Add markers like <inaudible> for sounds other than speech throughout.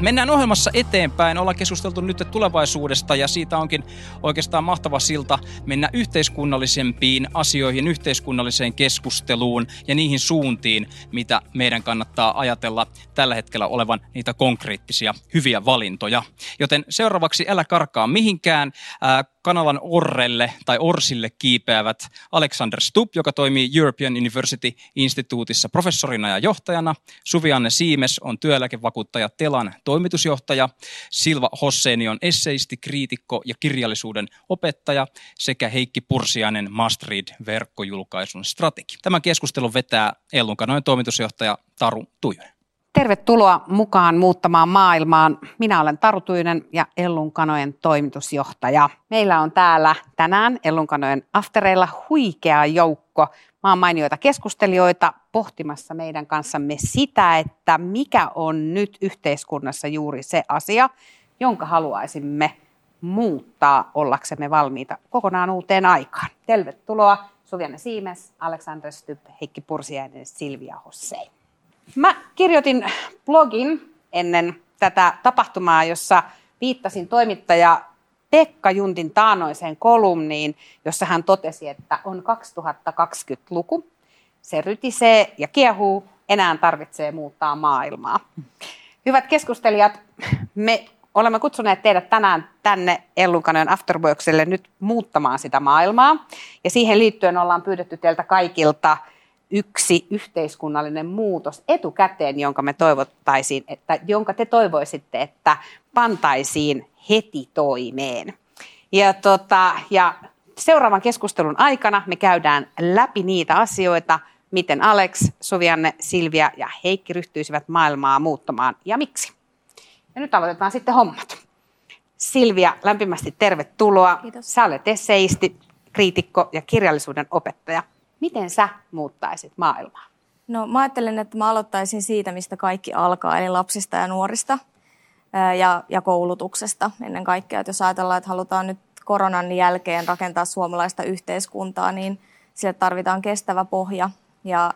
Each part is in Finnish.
Mennään ohjelmassa eteenpäin. Ollaan keskusteltu nyt tulevaisuudesta ja siitä onkin oikeastaan mahtava silta mennä yhteiskunnallisempiin asioihin, yhteiskunnalliseen keskusteluun ja niihin suuntiin, mitä meidän kannattaa ajatella tällä hetkellä olevan niitä konkreettisia hyviä valintoja. Joten seuraavaksi älä karkaa mihinkään. Kanalan Orrelle tai Orsille kiipeävät Alexander Stubb, joka toimii European University Instituutissa professorina ja johtajana. Suvianne Siimes on työeläkevakuuttaja Telan toimitusjohtaja. Silva Hosseini on esseisti, kriitikko ja kirjallisuuden opettaja sekä Heikki Pursiainen Mastread-verkkojulkaisun strategi. Tämän keskustelun vetää Ellun kanojen toimitusjohtaja Taru Tujunen. Tervetuloa mukaan muuttamaan maailmaan. Minä olen Taru Tuinen ja Ellun kanojen toimitusjohtaja. Meillä on täällä tänään Ellun kanojen aftereilla huikea joukko maan mainioita keskustelijoita pohtimassa meidän kanssamme sitä, että mikä on nyt yhteiskunnassa juuri se asia, jonka haluaisimme muuttaa ollaksemme valmiita kokonaan uuteen aikaan. Tervetuloa Suvianne Siimes, Alexander Stubb, Heikki Pursiainen, Silvia Hossein. Mä kirjoitin blogin ennen tätä tapahtumaa, jossa viittasin toimittaja Pekka Juntin taanoiseen kolumniin, jossa hän totesi, että on 2020-luku. Se rytisee ja kiehuu, enää tarvitsee muuttaa maailmaa. Hyvät keskustelijat, me olemme kutsuneet teidät tänään tänne Ellunkanojen Afterworksille nyt muuttamaan sitä maailmaa. Ja siihen liittyen ollaan pyydetty teiltä kaikilta – yksi yhteiskunnallinen muutos etukäteen, jonka me toivottaisiin, että, jonka te toivoisitte, että pantaisiin heti toimeen. Ja, tota, ja seuraavan keskustelun aikana me käydään läpi niitä asioita, miten Alex, Suvianne, Silvia ja Heikki ryhtyisivät maailmaa muuttamaan ja miksi. Ja nyt aloitetaan sitten hommat. Silvia, lämpimästi tervetuloa. Kiitos. Sä olet esseisti, kriitikko ja kirjallisuuden opettaja. Miten sä muuttaisit maailmaa? No mä ajattelen, että mä aloittaisin siitä, mistä kaikki alkaa, eli lapsista ja nuorista ja, ja koulutuksesta ennen kaikkea. Että jos ajatellaan, että halutaan nyt koronan jälkeen rakentaa suomalaista yhteiskuntaa, niin sille tarvitaan kestävä pohja. Ja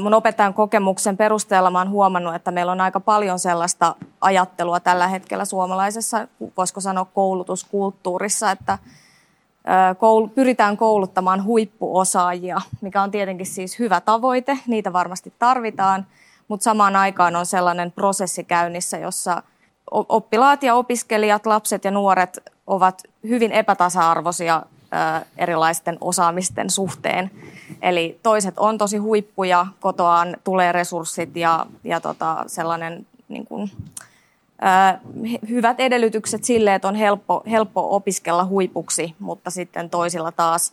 mun opettajan kokemuksen perusteella mä oon huomannut, että meillä on aika paljon sellaista ajattelua tällä hetkellä suomalaisessa, voisiko sanoa koulutuskulttuurissa, että pyritään kouluttamaan huippuosaajia, mikä on tietenkin siis hyvä tavoite, niitä varmasti tarvitaan, mutta samaan aikaan on sellainen prosessi käynnissä, jossa oppilaat ja opiskelijat, lapset ja nuoret ovat hyvin epätasa-arvoisia erilaisten osaamisten suhteen. Eli toiset on tosi huippuja, kotoaan tulee resurssit ja, ja tota, sellainen niin kuin, hyvät edellytykset sille, että on helppo, helppo opiskella huipuksi, mutta sitten toisilla taas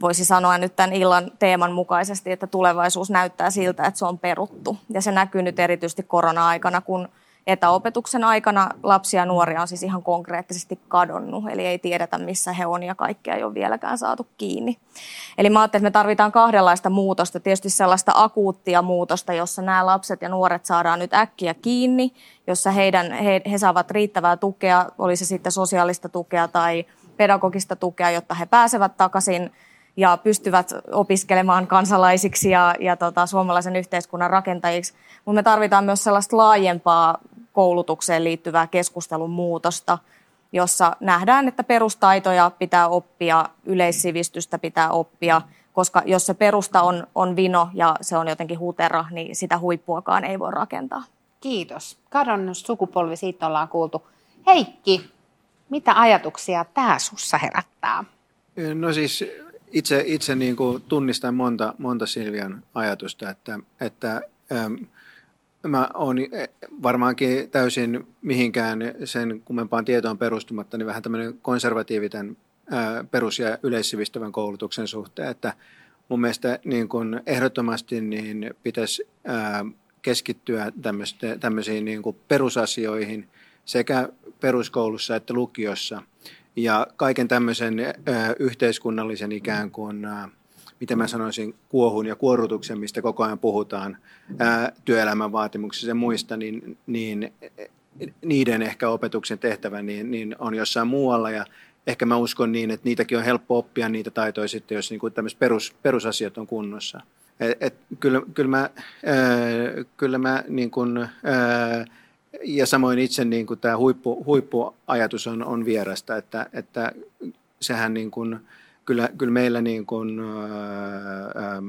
voisi sanoa nyt tämän illan teeman mukaisesti, että tulevaisuus näyttää siltä, että se on peruttu. Ja se näkyy nyt erityisesti korona-aikana, kun etäopetuksen aikana lapsia ja nuoria on siis ihan konkreettisesti kadonnut, eli ei tiedetä missä he on ja kaikkea ei ole vieläkään saatu kiinni. Eli mä ajattelin, että me tarvitaan kahdenlaista muutosta, tietysti sellaista akuuttia muutosta, jossa nämä lapset ja nuoret saadaan nyt äkkiä kiinni, jossa heidän, he, he saavat riittävää tukea, oli se sitten sosiaalista tukea tai pedagogista tukea, jotta he pääsevät takaisin ja pystyvät opiskelemaan kansalaisiksi ja, ja tota, suomalaisen yhteiskunnan rakentajiksi. Mutta me tarvitaan myös sellaista laajempaa koulutukseen liittyvää keskustelun muutosta, jossa nähdään, että perustaitoja pitää oppia, yleissivistystä pitää oppia, koska jos se perusta on, on vino ja se on jotenkin hutera, niin sitä huippuakaan ei voi rakentaa. Kiitos. Kadonnut sukupolvi, siitä ollaan kuultu. Heikki, mitä ajatuksia tämä sussa herättää? No siis itse, itse niin kuin tunnistan monta, monta Silvian ajatusta, että, että ähm, mä oon eh, varmaankin täysin mihinkään sen kummempaan tietoon perustumatta, niin vähän tämmöinen konservatiiviten perus- ja yleissivistävän koulutuksen suhteen, että mun mielestä niin kun ehdottomasti niin pitäisi keskittyä tämmöisiin niin kuin perusasioihin sekä peruskoulussa että lukiossa ja kaiken tämmöisen yhteiskunnallisen ikään kuin miten mä sanoisin, kuohun ja kuorrutuksen, mistä koko ajan puhutaan, ää, työelämän vaatimuksissa ja muista, niin, niin niiden ehkä opetuksen tehtävä niin, niin on jossain muualla ja ehkä mä uskon niin, että niitäkin on helppo oppia niitä taitoja sitten, jos niin tämmöiset perus, perusasiat on kunnossa. Et, et, kyllä, kyllä mä, ää, kyllä mä niin kuin, ää, ja samoin itse niin kuin tämä huippu, huippuajatus on, on vierasta, että, että sehän niin kuin, kyllä, kyllä meillä niin kuin, ää,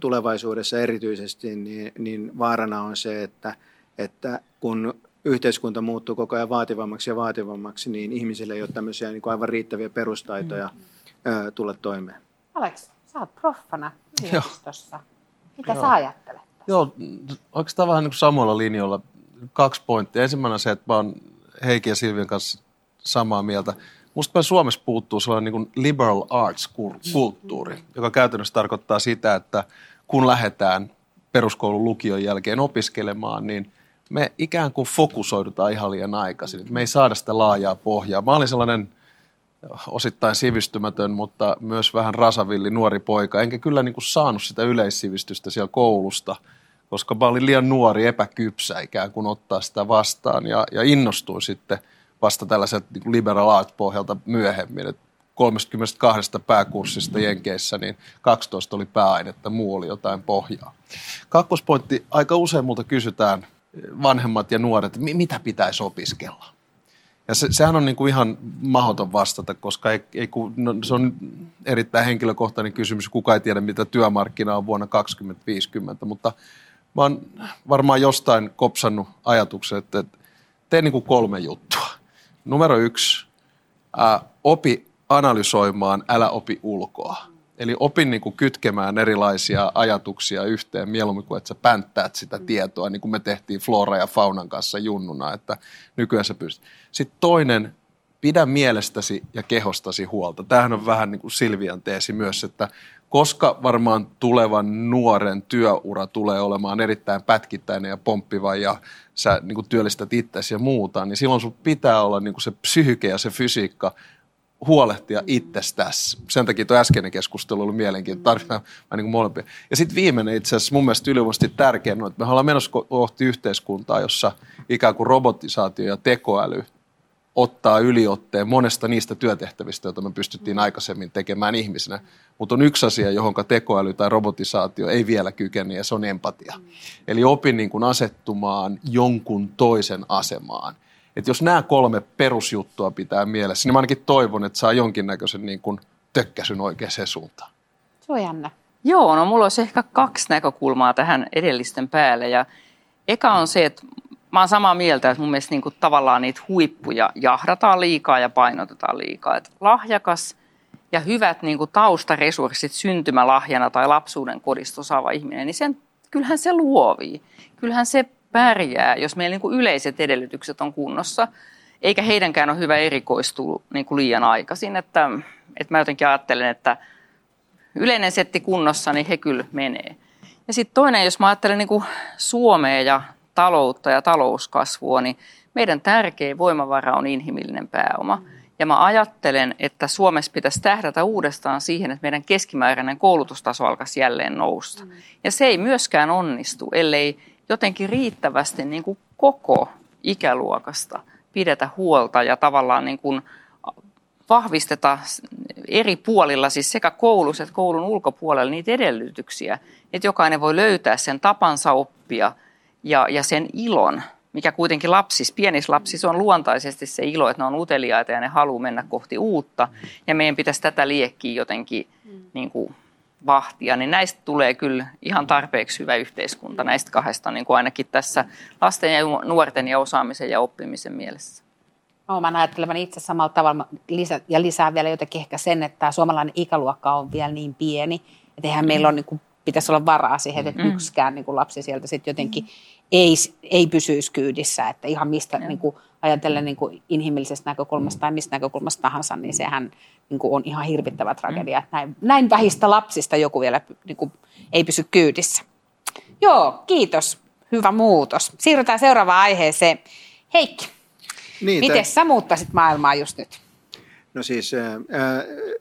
tulevaisuudessa erityisesti niin, niin vaarana on se, että, että kun yhteiskunta muuttuu koko ajan vaativammaksi ja vaativammaksi, niin ihmisille ei ole tämmöisiä niin kuin aivan riittäviä perustaitoja mm. ää, tulla toimeen. Alex, sä oot proffana yliopistossa. Mitä Joo. sä ajattelet? Joo, oikeastaan vähän niin kuin samoilla linjoilla. Kaksi pointtia. Ensimmäinen on se, että mä oon Heikin ja Silvian kanssa samaa mieltä. Musta Suomessa puuttuu sellainen niin kuin liberal arts-kulttuuri, joka käytännössä tarkoittaa sitä, että kun lähdetään peruskoulun lukion jälkeen opiskelemaan, niin me ikään kuin fokusoidutaan ihan liian aikaisin. Me ei saada sitä laajaa pohjaa. Mä olin sellainen osittain sivistymätön, mutta myös vähän rasavilli nuori poika. Enkä kyllä niin kuin saanut sitä yleissivistystä siellä koulusta, koska mä olin liian nuori, epäkypsä ikään kuin ottaa sitä vastaan. Ja, ja innostuin sitten vasta tällaiset niin liberal art pohjalta myöhemmin. Et 32 pääkurssista Jenkeissä, niin 12 oli pääainetta, muu oli jotain pohjaa. Kakkospointti, aika usein multa kysytään vanhemmat ja nuoret, mitä pitäisi opiskella. Ja se, sehän on niin kuin ihan mahdoton vastata, koska ei, ei, no, se on erittäin henkilökohtainen kysymys. Kuka ei tiedä, mitä työmarkkina on vuonna 2050, mutta mä oon varmaan jostain kopsannut ajatuksen, että tee niin kuin kolme juttua. Numero yksi, ää, opi analysoimaan, älä opi ulkoa. Eli opin niin kuin kytkemään erilaisia ajatuksia yhteen mieluummin kuin että sä pänttäät sitä tietoa, niin kuin me tehtiin Flora ja Faunan kanssa junnuna, että nykyään sä pystyt. Sitten toinen, pidä mielestäsi ja kehostasi huolta. Tämähän on vähän niin kuin Silvian teesi myös, että koska varmaan tulevan nuoren työura tulee olemaan erittäin pätkittäinen ja pomppiva ja sä niin kuin työllistät itsesi ja muuta, niin silloin sun pitää olla niin kuin se psyyke ja se fysiikka huolehtia itsestäsi. Sen takia tuo äskeinen keskustelu oli mielenkiintoinen. Tarvitaan niin kuin molempia. Ja sitten viimeinen itse asiassa mun mielestä ylivoimaisesti tärkein on, että me ollaan menossa kohti yhteiskuntaa, jossa ikään kuin robotisaatio ja tekoäly ottaa yliotteen monesta niistä työtehtävistä, joita me pystyttiin aikaisemmin tekemään ihmisenä. Mutta on yksi asia, johon tekoäly tai robotisaatio ei vielä kykene, ja se on empatia. Eli opin niin kuin asettumaan jonkun toisen asemaan – että jos nämä kolme perusjuttua pitää mielessä, niin mä ainakin toivon, että saa jonkinnäköisen niin kuin tökkäsyn oikeaan suuntaan. Se on jännä. Joo, no mulla olisi ehkä kaksi näkökulmaa tähän edellisten päälle. Ja eka on se, että mä oon samaa mieltä, että mun mielestä niin kuin tavallaan niitä huippuja jahdataan liikaa ja painotetaan liikaa. Että lahjakas ja hyvät niin kuin taustaresurssit syntymälahjana tai lapsuuden kodista saava ihminen, niin sen, kyllähän se luovii. Kyllähän se pärjää, jos meillä niin kuin yleiset edellytykset on kunnossa, eikä heidänkään ole hyvä erikoistua niin kuin liian aikaisin. Että, että mä jotenkin ajattelen, että yleinen setti kunnossa, niin he kyllä menee. Ja sitten toinen, jos mä ajattelen niin kuin Suomea ja taloutta ja talouskasvua, niin meidän tärkein voimavara on inhimillinen pääoma. Ja mä ajattelen, että Suomessa pitäisi tähdätä uudestaan siihen, että meidän keskimääräinen koulutustaso alkaisi jälleen nousta. Ja se ei myöskään onnistu, ellei jotenkin riittävästi niin kuin koko ikäluokasta pidetä huolta ja tavallaan niin kuin vahvisteta eri puolilla, siis sekä koulussa että koulun ulkopuolella niitä edellytyksiä, että jokainen voi löytää sen tapansa oppia ja, ja sen ilon, mikä kuitenkin lapsis, pienissä lapsissa on luontaisesti se ilo, että ne on uteliaita ja ne haluaa mennä kohti uutta. Ja meidän pitäisi tätä liekkiä jotenkin niin kuin vahtia, niin näistä tulee kyllä ihan tarpeeksi hyvä yhteiskunta näistä kahdesta, niin kuin ainakin tässä lasten ja nuorten ja osaamisen ja oppimisen mielessä. No, mä ajattelevan itse samalla tavalla lisä, ja lisää vielä jotenkin ehkä sen, että tämä suomalainen ikäluokka on vielä niin pieni, että eihän mm. meillä ole, niin kuin, pitäisi olla varaa siihen, että mm. yksikään niin kuin lapsi sieltä sitten jotenkin mm. ei, ei pysyisi kyydissä, että ihan mistä mm. niin kuin, ajatellen niin kuin inhimillisestä näkökulmasta tai mistä näkökulmasta tahansa, niin sehän niin kuin on ihan hirvittävä tragedia. Mm. Näin, näin vähistä lapsista joku vielä niin kuin, ei pysy kyydissä. Joo, kiitos. Hyvä muutos. Siirrytään seuraavaan aiheeseen. Heikki, niin, miten sä muuttaisit maailmaa just nyt? No siis, äh,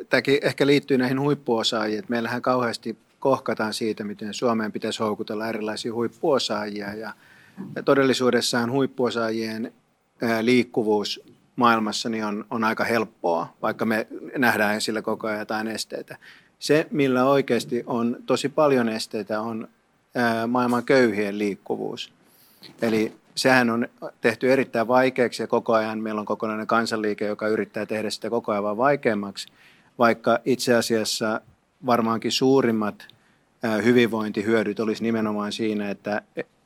tämäkin ehkä liittyy näihin huippuosaajiin. Meillähän kauheasti kohkataan siitä, miten Suomeen pitäisi houkutella erilaisia huippuosaajia. Ja todellisuudessaan huippuosaajien liikkuvuus maailmassa niin on, on aika helppoa, vaikka me nähdään sillä koko ajan jotain esteitä. Se, millä oikeasti on tosi paljon esteitä, on maailman köyhien liikkuvuus. Eli sehän on tehty erittäin vaikeaksi ja koko ajan meillä on kokonainen kansanliike, joka yrittää tehdä sitä koko ajan vaan vaikeammaksi, vaikka itse asiassa varmaankin suurimmat hyvinvointihyödyt olisi nimenomaan siinä, että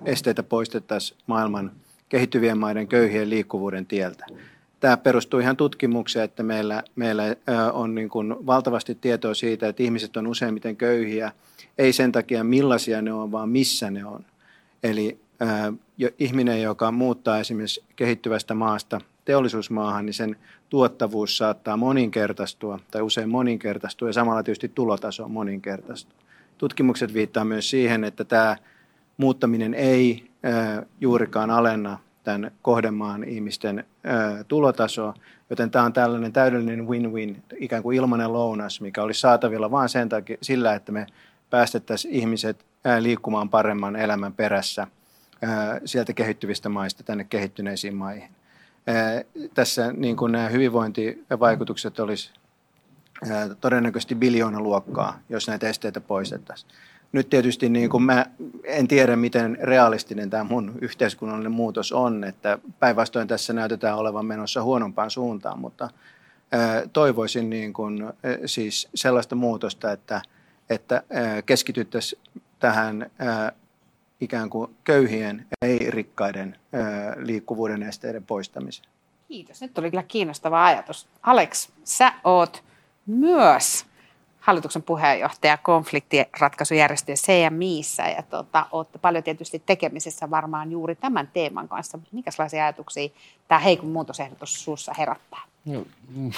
esteitä poistettaisiin maailman kehittyvien maiden köyhien liikkuvuuden tieltä. Tämä perustuu ihan tutkimukseen, että meillä, meillä on niin kuin valtavasti tietoa siitä, että ihmiset on useimmiten köyhiä, ei sen takia millaisia ne on, vaan missä ne on. Eli ihminen, joka muuttaa esimerkiksi kehittyvästä maasta teollisuusmaahan, niin sen tuottavuus saattaa moninkertaistua tai usein moninkertaistua ja samalla tietysti tulotaso moninkertaistua. Tutkimukset viittaa myös siihen, että tämä muuttaminen ei juurikaan alenna tämän kohdemaan ihmisten tulotasoa, joten tämä on tällainen täydellinen win-win, ikään kuin ilmainen lounas, mikä olisi saatavilla vain sen takia, sillä, että me päästettäisiin ihmiset liikkumaan paremman elämän perässä sieltä kehittyvistä maista tänne kehittyneisiin maihin. Tässä niin kuin nämä hyvinvointivaikutukset olisi todennäköisesti biljoona luokkaa, jos näitä esteitä poistettaisiin. Nyt tietysti niin kuin mä en tiedä, miten realistinen tämä mun yhteiskunnallinen muutos on, että päinvastoin tässä näytetään olevan menossa huonompaan suuntaan, mutta toivoisin niin kuin, siis sellaista muutosta, että, että keskityttäisiin tähän ikään kuin köyhien, ei rikkaiden liikkuvuuden esteiden poistamiseen. Kiitos. Nyt tuli kyllä kiinnostava ajatus. Alex, sä oot myös hallituksen puheenjohtaja konfliktiratkaisujärjestöjä CMIissä ja tota, olette paljon tietysti tekemisissä varmaan juuri tämän teeman kanssa. Minkälaisia ajatuksia tämä Heikon muutosehdotus sinussa herättää? No,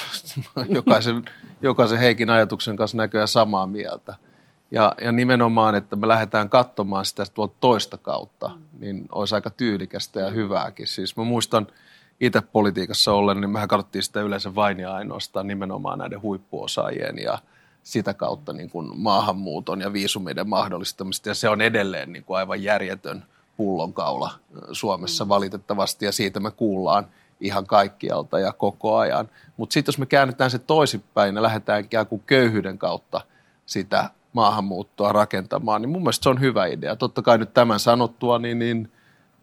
<laughs> jokaisen, jokaisen Heikin ajatuksen kanssa näköjään samaa mieltä. Ja, ja nimenomaan, että me lähdetään katsomaan sitä tuolta toista kautta, niin olisi aika tyylikästä ja hyvääkin. Siis mä muistan itse politiikassa ollen, niin mehän katsottiin sitä yleensä vain ja ainoastaan nimenomaan näiden huippuosaajien ja sitä kautta niin kuin maahanmuuton ja viisumiden mahdollistamista. Ja se on edelleen niin kuin aivan järjetön pullonkaula Suomessa mm. valitettavasti ja siitä me kuullaan ihan kaikkialta ja koko ajan. Mutta sitten jos me käännetään se toisinpäin ja lähdetään ikään kuin köyhyyden kautta sitä maahanmuuttoa rakentamaan, niin mun mielestä se on hyvä idea. Totta kai nyt tämän sanottua, niin, niin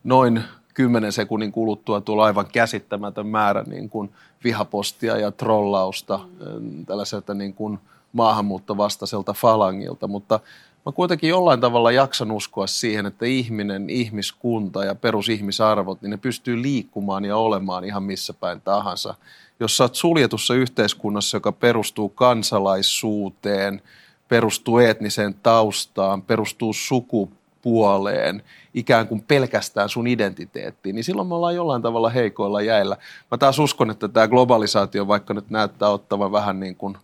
noin kymmenen sekunnin kuluttua tuolla aivan käsittämätön määrä niin kuin vihapostia ja trollausta mm. tällaiselta niin kuin maahanmuuttovastaiselta falangilta, mutta mä kuitenkin jollain tavalla jaksan uskoa siihen, että ihminen, ihmiskunta ja perusihmisarvot, niin ne pystyy liikkumaan ja olemaan ihan missä päin tahansa. Jos sä oot suljetussa yhteiskunnassa, joka perustuu kansalaisuuteen – perustuu etniseen taustaan, perustuu sukupuoleen, ikään kuin pelkästään sun identiteettiin, niin silloin me ollaan jollain tavalla heikoilla jäillä. Mä taas uskon, että tämä globalisaatio, vaikka nyt näyttää ottavan vähän niin kuin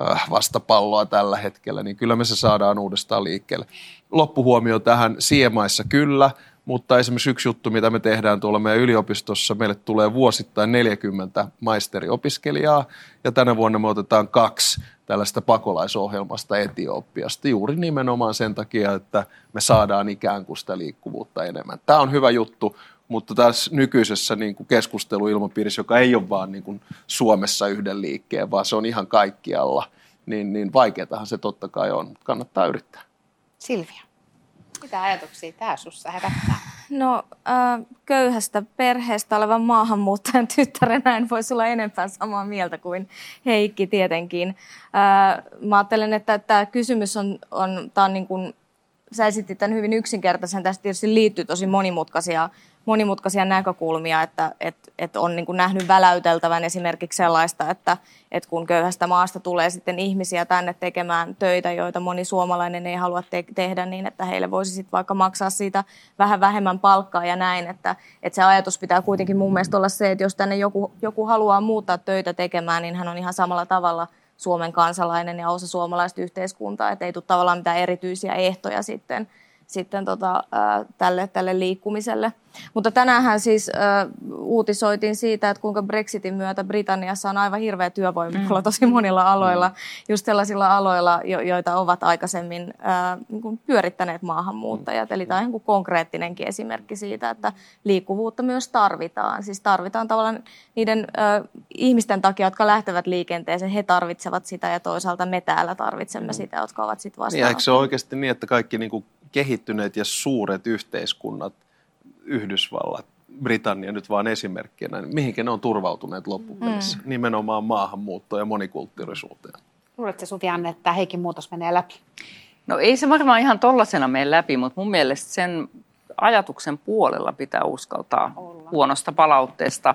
äh, vastapalloa tällä hetkellä, niin kyllä me se saadaan uudestaan liikkeelle. Loppuhuomio tähän siemaissa kyllä, mutta esimerkiksi yksi juttu, mitä me tehdään tuolla meidän yliopistossa, meille tulee vuosittain 40 maisteriopiskelijaa ja tänä vuonna me otetaan kaksi tällaista pakolaisohjelmasta Etiopiasta juuri nimenomaan sen takia, että me saadaan ikään kuin sitä liikkuvuutta enemmän. Tämä on hyvä juttu, mutta tässä nykyisessä niin kuin keskusteluilmapiirissä, joka ei ole vaan niin kuin Suomessa yhden liikkeen, vaan se on ihan kaikkialla, niin, niin vaikeatahan se totta kai on. Kannattaa yrittää. Silvia. Mitä ajatuksia tämä sinussa herättää? No äh, köyhästä perheestä olevan maahanmuuttajan tyttärenä en voisi olla enempää samaa mieltä kuin Heikki tietenkin. Äh, mä ajattelen, että tämä kysymys on, on, tää on niin kuin, sä esitit tämän hyvin yksinkertaisen, tästä tietysti liittyy tosi monimutkaisia monimutkaisia näkökulmia, että et, et on niin kuin nähnyt väläyteltävän esimerkiksi sellaista, että et kun köyhästä maasta tulee sitten ihmisiä tänne tekemään töitä, joita moni suomalainen ei halua te- tehdä, niin että heille voisi sitten vaikka maksaa siitä vähän vähemmän palkkaa ja näin. Että, että se ajatus pitää kuitenkin mun mielestä olla se, että jos tänne joku, joku haluaa muuttaa töitä tekemään, niin hän on ihan samalla tavalla Suomen kansalainen ja osa suomalaista yhteiskuntaa, että ei tule tavallaan mitään erityisiä ehtoja sitten – sitten tota, tälle, tälle liikkumiselle. Mutta tänään siis ää, uutisoitiin siitä, että kuinka Brexitin myötä Britanniassa on aivan hirveä työvoimapula mm. tosi monilla aloilla, mm. just sellaisilla aloilla, jo, joita ovat aikaisemmin ää, niin kuin pyörittäneet maahanmuuttajat. Eli tämä on niin konkreettinenkin esimerkki siitä, että liikkuvuutta myös tarvitaan. Siis tarvitaan tavallaan niiden ää, ihmisten takia, jotka lähtevät liikenteeseen, he tarvitsevat sitä ja toisaalta me täällä tarvitsemme mm. sitä, jotka ovat sitten vastaan. Niin, eikö se oikeasti niin, että kaikki niin kuin kehittyneet ja suuret yhteiskunnat, Yhdysvallat, Britannia nyt vaan esimerkkinä, niin mihinkä ne on turvautuneet loppupeleissä? Mm. Nimenomaan maahanmuuttoon ja monikulttuurisuuteen. Luuletko Suvianne, että Heikin muutos menee läpi? No ei se varmaan ihan tollasena mene läpi, mutta mun mielestä sen ajatuksen puolella pitää uskaltaa olla. huonosta palautteesta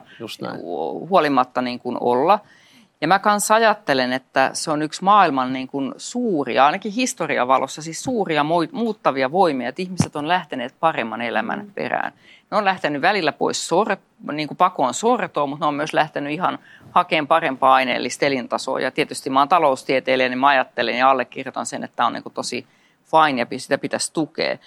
huolimatta niin kuin olla. Ja mä kanssa ajattelen, että se on yksi maailman niin kuin suuria, ainakin historian valossa, siis suuria muuttavia voimia, että ihmiset on lähteneet paremman elämän mm. perään. Ne on lähtenyt välillä pois sor, niin kuin pakoon sortoon, mutta ne on myös lähtenyt ihan hakemaan parempaa aineellista elintasoa. Ja tietysti mä oon taloustieteilijä, niin mä ajattelen ja allekirjoitan sen, että tämä on niin kuin tosi fine ja sitä pitäisi tukea.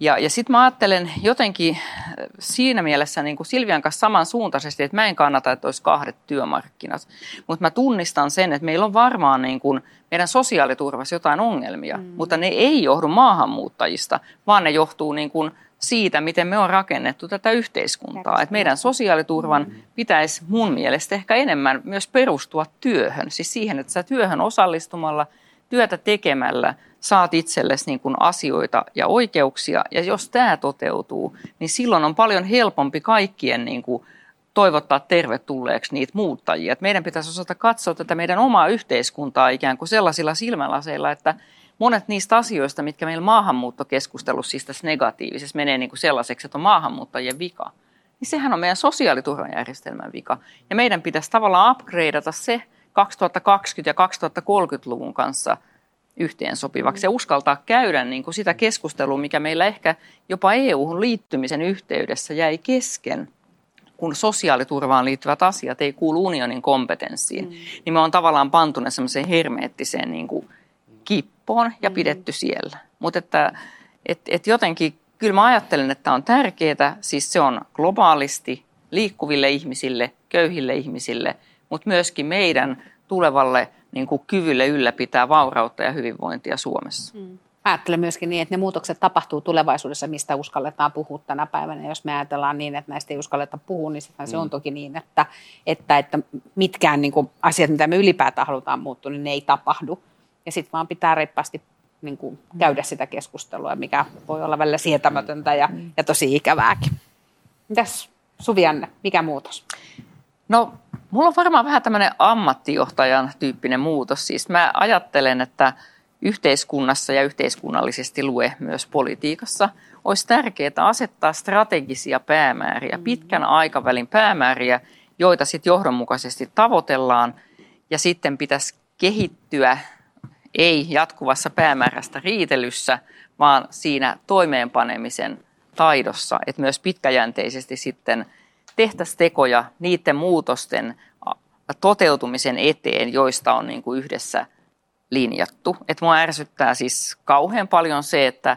Ja, ja sitten mä ajattelen jotenkin äh, siinä mielessä niin kuin Silvian kanssa samansuuntaisesti, että mä en kannata, että olisi kahdet työmarkkinat. Mutta mä tunnistan sen, että meillä on varmaan niin kuin meidän sosiaaliturvassa jotain ongelmia, mm. mutta ne ei johdu maahanmuuttajista, vaan ne johtuu niin kuin siitä, miten me on rakennettu tätä yhteiskuntaa. Et meidän sosiaaliturvan mm. pitäisi mun mielestä ehkä enemmän myös perustua työhön, siis siihen, että sä työhön osallistumalla, työtä tekemällä – saat itsellesi niin kuin asioita ja oikeuksia. Ja jos tämä toteutuu, niin silloin on paljon helpompi kaikkien niin kuin toivottaa tervetulleeksi niitä muuttajia. Et meidän pitäisi osata katsoa tätä meidän omaa yhteiskuntaa ikään kuin sellaisilla silmälaseilla, että monet niistä asioista, mitkä meillä maahanmuuttokeskustelussa siis tässä negatiivisessa menee niin kuin sellaiseksi, että on maahanmuuttajien vika, niin sehän on meidän sosiaaliturvajärjestelmän vika. Ja meidän pitäisi tavallaan upgradeata se 2020- ja 2030-luvun kanssa – yhteensopivaksi ja uskaltaa käydä niin kuin sitä keskustelua, mikä meillä ehkä jopa EU-hun liittymisen yhteydessä jäi kesken, kun sosiaaliturvaan liittyvät asiat ei kuulu unionin kompetenssiin, mm. niin me on tavallaan pantu ne semmoiseen hermeettiseen niin kuin kippoon ja mm. pidetty siellä. Mutta että et, et jotenkin, kyllä mä ajattelen, että on tärkeää, siis se on globaalisti liikkuville ihmisille, köyhille ihmisille, mutta myöskin meidän tulevalle niin kuin kyvylle ylläpitää vaurautta ja hyvinvointia Suomessa. Mm. Ajattelen myöskin niin, että ne muutokset tapahtuu tulevaisuudessa, mistä uskalletaan puhua tänä päivänä. Jos me ajatellaan niin, että näistä ei uskalleta puhua, niin mm. se on mm. toki niin, että, että, että mitkään niin kuin asiat, mitä me ylipäätään halutaan muuttua, niin ne ei tapahdu. Ja sitten vaan pitää reippaasti niin kuin käydä sitä keskustelua, mikä voi olla välillä sietämätöntä ja, mm. ja tosi ikävääkin. Mitäs Suvianne, mikä muutos? No Mulla on varmaan vähän tämmöinen ammattijohtajan tyyppinen muutos. Siis mä ajattelen, että yhteiskunnassa ja yhteiskunnallisesti lue myös politiikassa olisi tärkeää asettaa strategisia päämääriä, mm. pitkän aikavälin päämääriä, joita sitten johdonmukaisesti tavoitellaan ja sitten pitäisi kehittyä ei jatkuvassa päämäärästä riitelyssä, vaan siinä toimeenpanemisen taidossa, että myös pitkäjänteisesti sitten – tehtäisiin tekoja niiden muutosten toteutumisen eteen, joista on niin kuin yhdessä linjattu. Et mua ärsyttää siis kauhean paljon se, että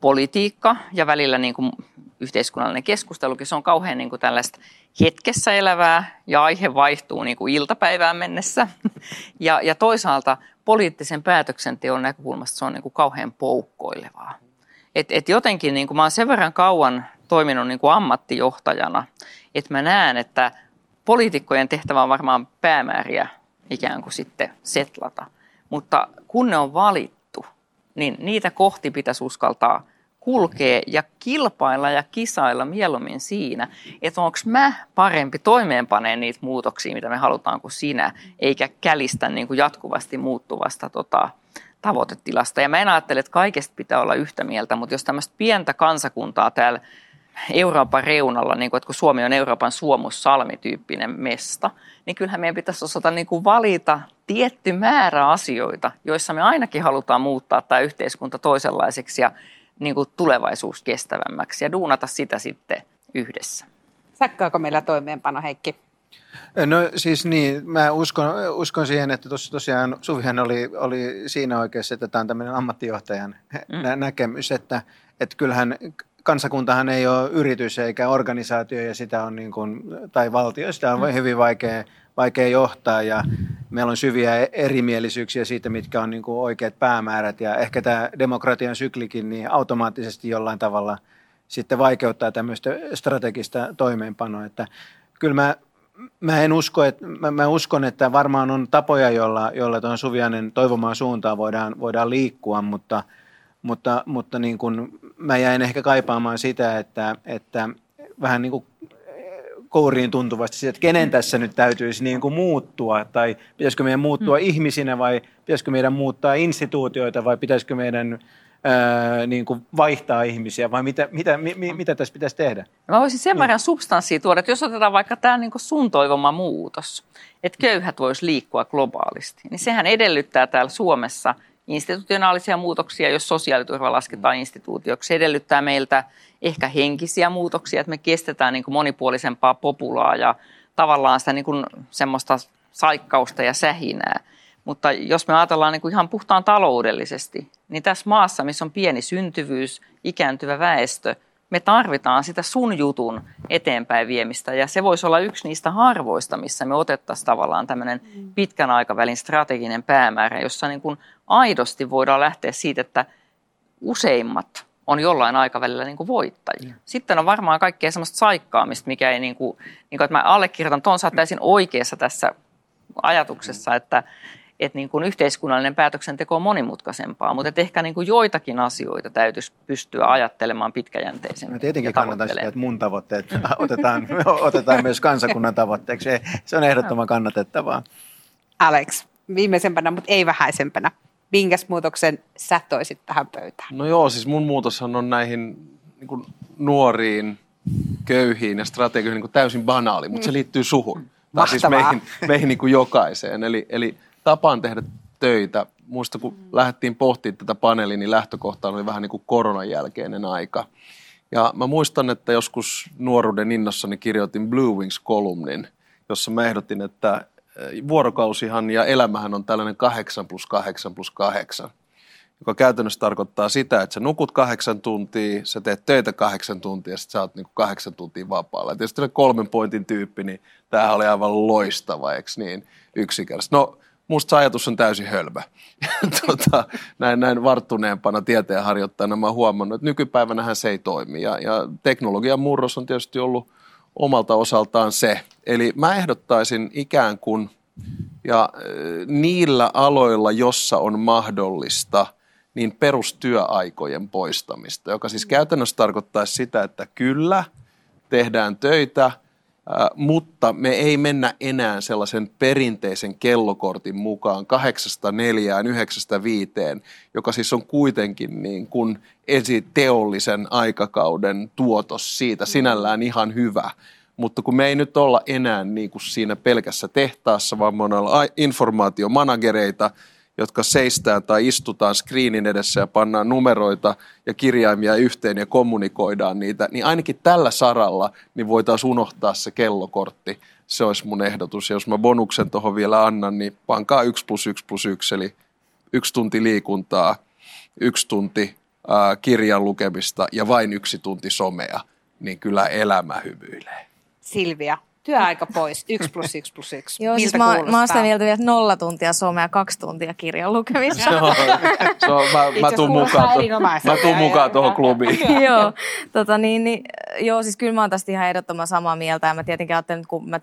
politiikka ja välillä niin kuin yhteiskunnallinen keskustelukin, se on kauhean niin kuin tällaista hetkessä elävää ja aihe vaihtuu niin kuin iltapäivään mennessä. <laughs> Ja, ja toisaalta poliittisen päätöksenteon näkökulmasta se on niin kuin kauhean poukkoilevaa. Et, et jotenkin niin kuin mä oon sen verran kauan toiminut niin kuin ammattijohtajana, että mä näen, että poliitikkojen tehtävä on varmaan päämääriä ikään kuin sitten setlata. Mutta kun ne on valittu, niin niitä kohti pitäisi uskaltaa kulkea ja kilpailla ja kisailla mieluummin siinä, että onko mä parempi toimeenpaneen niitä muutoksia, mitä me halutaan kuin sinä, eikä kälistä niin kuin jatkuvasti muuttuvasta tota, tavoitetilasta. Ja mä en ajattele, että kaikesta pitää olla yhtä mieltä, mutta jos tämmöistä pientä kansakuntaa täällä Euroopan reunalla, niin kuin, että kun Suomi on Euroopan suomussalmi-tyyppinen mesta, niin kyllähän meidän pitäisi osata niin kuin valita tietty määrä asioita, joissa me ainakin halutaan muuttaa tämä yhteiskunta toisenlaiseksi ja niin kuin tulevaisuus kestävämmäksi ja duunata sitä sitten yhdessä. Säkköäkö meillä toimeenpano, Heikki? No siis niin, mä uskon, uskon siihen, että tuossa tosiaan Suvihan oli, oli siinä oikeassa, että tämä on tämmöinen ammattijohtajan mm. nä- näkemys, että, että kyllähän kansakuntahan ei ole yritys eikä organisaatio ja sitä on niin kuin, tai valtio, sitä on mm. hyvin vaikea, vaikea johtaa ja meillä on syviä erimielisyyksiä siitä, mitkä on niin kuin oikeat päämäärät ja ehkä tämä demokratian syklikin niin automaattisesti jollain tavalla sitten vaikeuttaa tämmöistä strategista toimeenpanoa, että kyllä mä Mä en usko, että, mä, mä uskon, että varmaan on tapoja, joilla, joilla tuon Suvianen toivomaan suuntaan voidaan, voidaan liikkua, mutta – mutta, mutta niin kuin mä jäin ehkä kaipaamaan sitä, että, että vähän niin kuin kouriin tuntuvasti että kenen tässä nyt täytyisi niin kuin muuttua, tai pitäisikö meidän muuttua mm. ihmisinä, vai pitäisikö meidän muuttaa instituutioita, vai pitäisikö meidän ää, niin kuin vaihtaa ihmisiä, vai mitä, mitä, mi, mitä tässä pitäisi tehdä? Mä voisin sen verran niin. substanssia tuoda, että jos otetaan vaikka tämä niin sun toivoma muutos, että köyhät voisi liikkua globaalisti, niin sehän edellyttää täällä Suomessa institutionaalisia muutoksia, jos sosiaaliturva lasketaan instituutioksi. Se edellyttää meiltä ehkä henkisiä muutoksia, että me kestetään niin kuin monipuolisempaa populaa ja tavallaan sitä niin kuin semmoista saikkausta ja sähinää. Mutta jos me ajatellaan niin kuin ihan puhtaan taloudellisesti, niin tässä maassa, missä on pieni syntyvyys, ikääntyvä väestö, me tarvitaan sitä sun jutun eteenpäin viemistä. Ja se voisi olla yksi niistä harvoista, missä me otettaisiin tavallaan tämmöinen pitkän aikavälin strateginen päämäärä, jossa niin kuin aidosti voidaan lähteä siitä, että useimmat on jollain aikavälillä niin kuin voittajia. Sitten on varmaan kaikkea semmoista saikkaamista, mikä ei, niin kuin, niin kuin, että mä allekirjoitan tuon täysin oikeassa tässä ajatuksessa, että, että niin kuin yhteiskunnallinen päätöksenteko on monimutkaisempaa, mutta että ehkä niin kuin joitakin asioita täytyisi pystyä ajattelemaan pitkäjänteisemmin. No tietenkin kannatan sitä, että mun tavoitteet <laughs> otetaan, otetaan myös kansakunnan tavoitteeksi. Se on ehdottoman kannatettavaa. Alex, viimeisempänä, mutta ei vähäisempänä. Minkäs muutoksen sä toisit tähän pöytään? No joo, siis mun muutoshan on näihin niin kuin nuoriin, köyhiin ja strategioihin niin täysin banaali, mutta se mm. liittyy suhun. Tai siis meihin, meihin niin kuin jokaiseen. Eli, eli tapaan tehdä töitä. Muista kun mm. lähdettiin pohtimaan tätä paneelia, niin lähtökohta oli vähän niin kuin koronan jälkeinen aika. Ja mä muistan, että joskus nuoruuden innossani kirjoitin Blue Wings-kolumnin, jossa mä ehdotin, että vuorokausihan ja elämähän on tällainen 8 plus 8 plus 8, joka käytännössä tarkoittaa sitä, että sä nukut kahdeksan tuntia, sä teet töitä kahdeksan tuntia ja sitten sä oot niin kahdeksan tuntia vapaalla. Ja tietysti kolmen pointin tyyppi, niin tämähän oli aivan loistava, eikö niin, yksikäistä. No, musta ajatus on täysin hölmö. <laughs> tota, näin, näin varttuneempana tieteenharjoittajana mä oon huomannut, että nykypäivänähän se ei toimi. Ja, ja teknologian murros on tietysti ollut omalta osaltaan se. Eli mä ehdottaisin ikään kuin, ja niillä aloilla, jossa on mahdollista, niin perustyöaikojen poistamista, joka siis käytännössä tarkoittaisi sitä, että kyllä tehdään töitä – mutta me ei mennä enää sellaisen perinteisen kellokortin mukaan kahdeksasta neljään, yhdeksästä viiteen, joka siis on kuitenkin niin kuin esiteollisen aikakauden tuotos siitä sinällään ihan hyvä. Mutta kun me ei nyt olla enää niin kuin siinä pelkässä tehtaassa, vaan me on informaatiomanagereita, jotka seistään tai istutaan screenin edessä ja pannaan numeroita ja kirjaimia yhteen ja kommunikoidaan niitä, niin ainakin tällä saralla niin voitaisiin unohtaa se kellokortti. Se olisi mun ehdotus. Ja jos mä bonuksen tuohon vielä annan, niin pankaa 1 plus 1 plus 1, eli yksi tunti liikuntaa, yksi tunti ää, kirjan lukemista ja vain yksi tunti somea, niin kyllä elämä hymyilee. Silvia, työaika pois, yksi plus yksi plus yksi. Joo, siis mä, mä oon sitä mieltä vielä, että nolla tuntia somea, kaksi tuntia kirjan lukemista. se on, se on, mä, mä tuun mukaan, to, mä tuun mukaan tuohon klubiin. <laughs> joo, tota, niin, niin, joo, siis kyllä mä oon tästä ihan ehdottoman samaa mieltä. Ja mä tietenkin ajattelen, että kun mä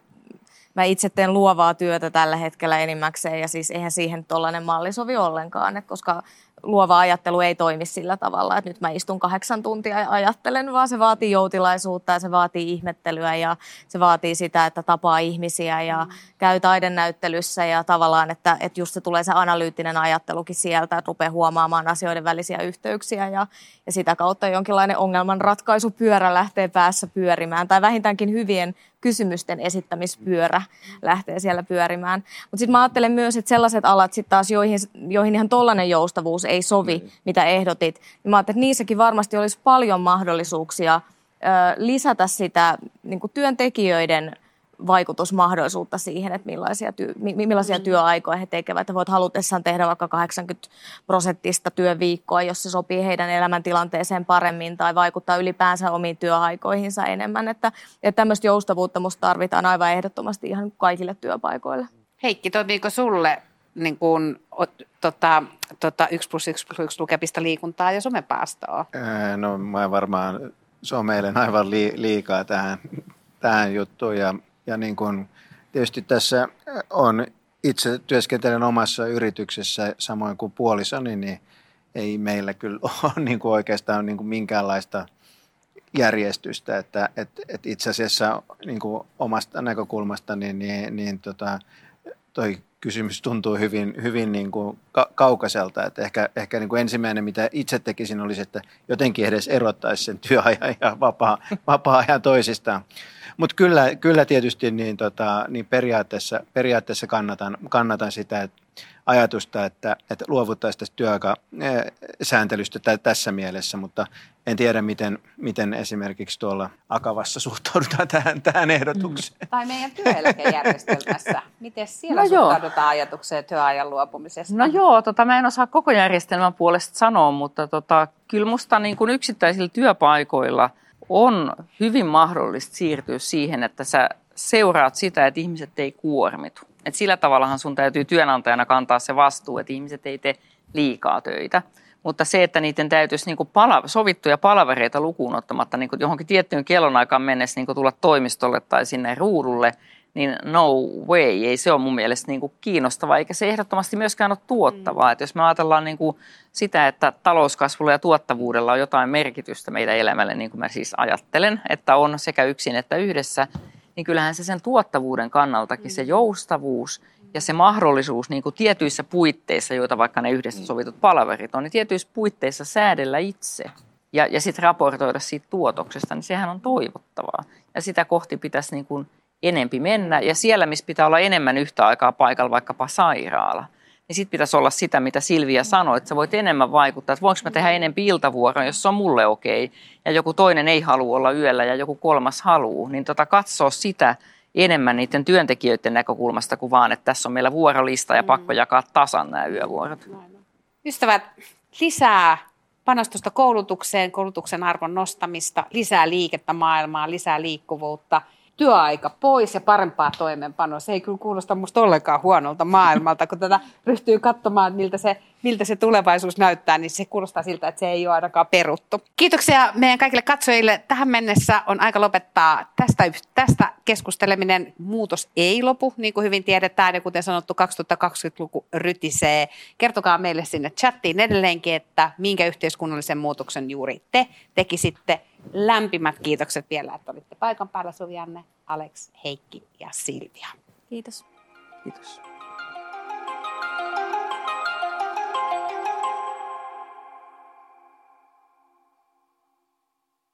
mä itse teen luovaa työtä tällä hetkellä enimmäkseen ja siis eihän siihen tuollainen malli sovi ollenkaan, että koska luova ajattelu ei toimi sillä tavalla, että nyt mä istun kahdeksan tuntia ja ajattelen, vaan se vaatii joutilaisuutta ja se vaatii ihmettelyä ja se vaatii sitä, että tapaa ihmisiä ja mm. käy taidenäyttelyssä ja tavallaan, että, että just se tulee se analyyttinen ajattelukin sieltä, että rupeaa huomaamaan asioiden välisiä yhteyksiä ja, ja sitä kautta jonkinlainen ongelmanratkaisupyörä lähtee päässä pyörimään tai vähintäänkin hyvien kysymysten esittämispyörä lähtee siellä pyörimään. Mutta sitten mä ajattelen myös, että sellaiset alat sitten taas, joihin, joihin ihan tollainen joustavuus ei sovi, mm. mitä ehdotit, niin mä ajattelen, että niissäkin varmasti olisi paljon mahdollisuuksia ö, lisätä sitä niin työntekijöiden vaikutusmahdollisuutta siihen, että millaisia, työ, millaisia mm. työaikoja he tekevät. He voivat halutessaan tehdä vaikka 80 prosenttista työviikkoa, jos se sopii heidän elämäntilanteeseen paremmin tai vaikuttaa ylipäänsä omiin työaikoihinsa enemmän. Että, että tämmöistä joustavuutta musta tarvitaan aivan ehdottomasti ihan kaikille työpaikoille. Heikki, toimiiko sulle niin kuin, tota, tota 1 plus 1 plus 1 lukemista liikuntaa ja somepaastoa? No mä varmaan someilen aivan liikaa tähän, tähän juttuun ja ja niin kuin tietysti tässä on, itse työskentelen omassa yrityksessä samoin kuin puolisoni, niin ei meillä kyllä <laughs> ole niin kuin oikeastaan niin kuin minkäänlaista järjestystä, että et, et itse asiassa niin kuin omasta näkökulmasta niin, niin, niin tota, toi kysymys tuntuu hyvin, hyvin niin kuin ka- kaukaiselta. Että ehkä ehkä niin kuin ensimmäinen, mitä itse tekisin, olisi, että jotenkin edes erottaisi sen työajan ja vapaa, vapaa-ajan toisistaan. Mutta kyllä, kyllä tietysti niin, tota, niin periaatteessa, periaatteessa kannatan, kannatan sitä että ajatusta, että, että luovuttaisiin tästä työaikasääntelystä tässä mielessä, mutta en tiedä, miten, miten esimerkiksi tuolla Akavassa suhtaudutaan tähän, tähän ehdotukseen. Mm. Tai meidän työeläkejärjestelmässä. Miten siellä no suhtaudutaan joo. ajatukseen työajan luopumisesta? No joo, tota, mä en osaa koko järjestelmän puolesta sanoa, mutta tota, kyllä musta niin kuin yksittäisillä työpaikoilla on hyvin mahdollista siirtyä siihen, että sä seuraat sitä, että ihmiset ei kuormitu. Et sillä tavallahan sun täytyy työnantajana kantaa se vastuu, että ihmiset ei tee liikaa töitä. Mutta se, että niiden täytyisi niin pala- sovittuja palavereita lukuun ottamatta niin johonkin tiettyyn kellonaikaan mennessä niin tulla toimistolle tai sinne ruudulle, niin no way, ei se ole mun mielestä niin kuin kiinnostavaa, eikä se ehdottomasti myöskään ole tuottavaa. Mm. Että jos me ajatellaan niin kuin sitä, että talouskasvulla ja tuottavuudella on jotain merkitystä meidän elämälle, niin kuin mä siis ajattelen, että on sekä yksin että yhdessä, niin kyllähän se sen tuottavuuden kannaltakin se mm. joustavuus ja se mahdollisuus niin kuin tietyissä puitteissa, joita vaikka ne yhdessä mm. sovitut palaverit on, niin tietyissä puitteissa säädellä itse ja, ja sitten raportoida siitä tuotoksesta, niin sehän on toivottavaa. Ja sitä kohti pitäisi niin kuin enempi mennä. Ja siellä, missä pitää olla enemmän yhtä aikaa paikalla, vaikkapa sairaala – niin sitten pitäisi olla sitä, mitä Silvia sanoi, että sä voit enemmän vaikuttaa, että voinko mä tehdä enempi iltavuoron, jos se on mulle okei, okay, ja joku toinen ei halua olla yöllä ja joku kolmas haluaa, niin tota katsoa sitä enemmän niiden työntekijöiden näkökulmasta kuin vaan, että tässä on meillä vuorolista ja pakko mm. jakaa tasan nämä yövuorot. Ystävät, lisää panostusta koulutukseen, koulutuksen arvon nostamista, lisää liikettä maailmaan, lisää liikkuvuutta – työaika pois ja parempaa toimeenpanoa. Se ei kyllä kuulosta musta ollenkaan huonolta maailmalta, kun tätä ryhtyy katsomaan, miltä se, miltä se tulevaisuus näyttää, niin se kuulostaa siltä, että se ei ole ainakaan peruttu. Kiitoksia meidän kaikille katsojille. Tähän mennessä on aika lopettaa tästä, tästä keskusteleminen. Muutos ei lopu, niin kuin hyvin tiedetään, ja kuten sanottu, 2020-luku rytisee. Kertokaa meille sinne chattiin edelleenkin, että minkä yhteiskunnallisen muutoksen juuri te tekisitte lämpimät kiitokset vielä, että olitte paikan päällä Suvianne, Alex, Heikki ja Silvia. Kiitos. Kiitos.